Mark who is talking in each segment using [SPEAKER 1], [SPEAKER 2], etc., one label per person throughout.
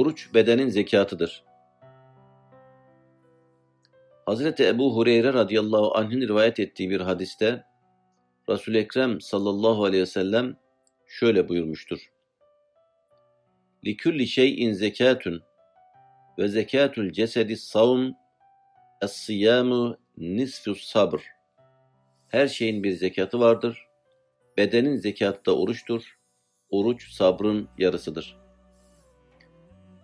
[SPEAKER 1] Oruç bedenin zekatıdır. Hazreti Ebu Hureyre radıyallahu anh'ın rivayet ettiği bir hadiste Resul-i Ekrem sallallahu aleyhi ve sellem şöyle buyurmuştur. Likulli şeyin zekatun ve zekatul cesedi savun es-siyamu nisfus sabr. Her şeyin bir zekatı vardır. Bedenin zekatı da oruçtur. Oruç sabrın yarısıdır.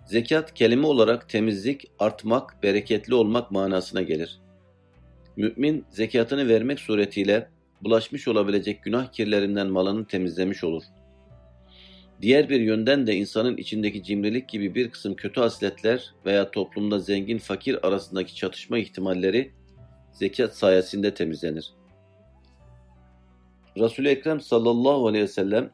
[SPEAKER 1] Zekat kelime olarak temizlik, artmak, bereketli olmak manasına gelir. Mümin zekatını vermek suretiyle bulaşmış olabilecek günah kirlerinden malını temizlemiş olur. Diğer bir yönden de insanın içindeki cimrilik gibi bir kısım kötü hasletler veya toplumda zengin fakir arasındaki çatışma ihtimalleri zekat sayesinde temizlenir. Resul-i Ekrem sallallahu aleyhi ve sellem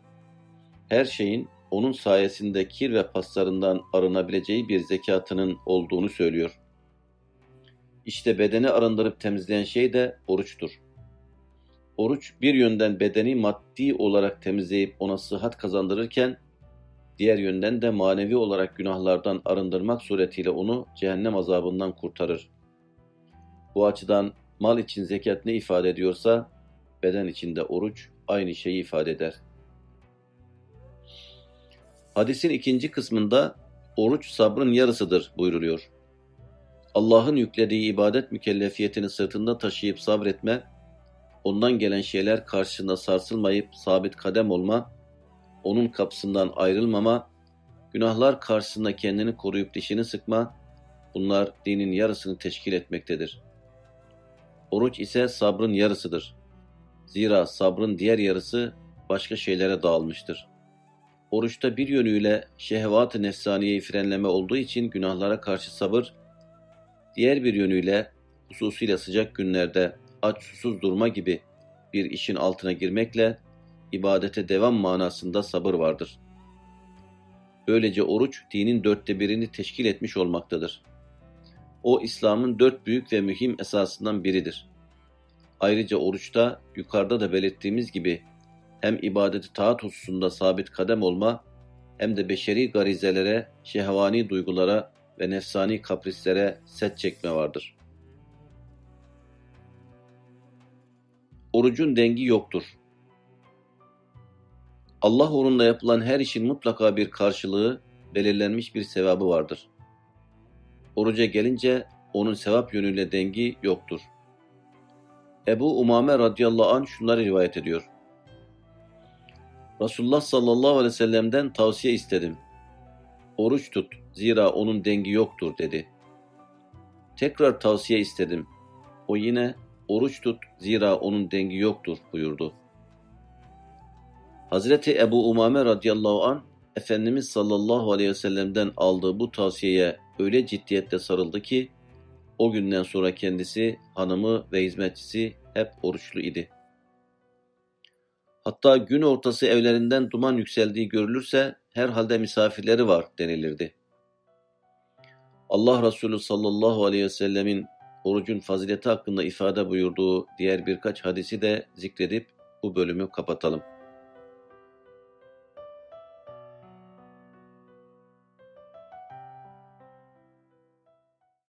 [SPEAKER 1] her şeyin onun sayesinde kir ve paslarından arınabileceği bir zekatının olduğunu söylüyor. İşte bedeni arındırıp temizleyen şey de oruçtur. Oruç bir yönden bedeni maddi olarak temizleyip ona sıhhat kazandırırken, diğer yönden de manevi olarak günahlardan arındırmak suretiyle onu cehennem azabından kurtarır. Bu açıdan mal için zekat ne ifade ediyorsa, beden içinde oruç aynı şeyi ifade eder. Hadisin ikinci kısmında oruç sabrın yarısıdır buyruluyor. Allah'ın yüklediği ibadet mükellefiyetini sırtında taşıyıp sabretme, ondan gelen şeyler karşısında sarsılmayıp sabit kadem olma, onun kapısından ayrılmama, günahlar karşısında kendini koruyup dişini sıkma, bunlar dinin yarısını teşkil etmektedir. Oruç ise sabrın yarısıdır. Zira sabrın diğer yarısı başka şeylere dağılmıştır. Oruçta bir yönüyle şehvat-ı nefsaniyeyi frenleme olduğu için günahlara karşı sabır, diğer bir yönüyle hususuyla sıcak günlerde aç susuz durma gibi bir işin altına girmekle ibadete devam manasında sabır vardır. Böylece oruç dinin dörtte birini teşkil etmiş olmaktadır. O İslam'ın dört büyük ve mühim esasından biridir. Ayrıca oruçta yukarıda da belirttiğimiz gibi hem ibadeti taat hususunda sabit kadem olma hem de beşeri garizelere, şehvani duygulara ve nefsani kaprislere set çekme vardır. Orucun dengi yoktur. Allah uğrunda yapılan her işin mutlaka bir karşılığı, belirlenmiş bir sevabı vardır. Oruca gelince onun sevap yönüyle dengi yoktur. Ebu Umame radıyallahu anh şunları rivayet ediyor. Resulullah sallallahu aleyhi ve sellem'den tavsiye istedim. Oruç tut, zira onun dengi yoktur dedi. Tekrar tavsiye istedim. O yine oruç tut, zira onun dengi yoktur buyurdu. Hazreti Ebu Umame radıyallahu an Efendimiz sallallahu aleyhi ve sellem'den aldığı bu tavsiyeye öyle ciddiyetle sarıldı ki o günden sonra kendisi, hanımı ve hizmetçisi hep oruçlu idi. Hatta gün ortası evlerinden duman yükseldiği görülürse herhalde misafirleri var denilirdi. Allah Resulü sallallahu aleyhi ve sellemin orucun fazileti hakkında ifade buyurduğu diğer birkaç hadisi de zikredip bu bölümü kapatalım.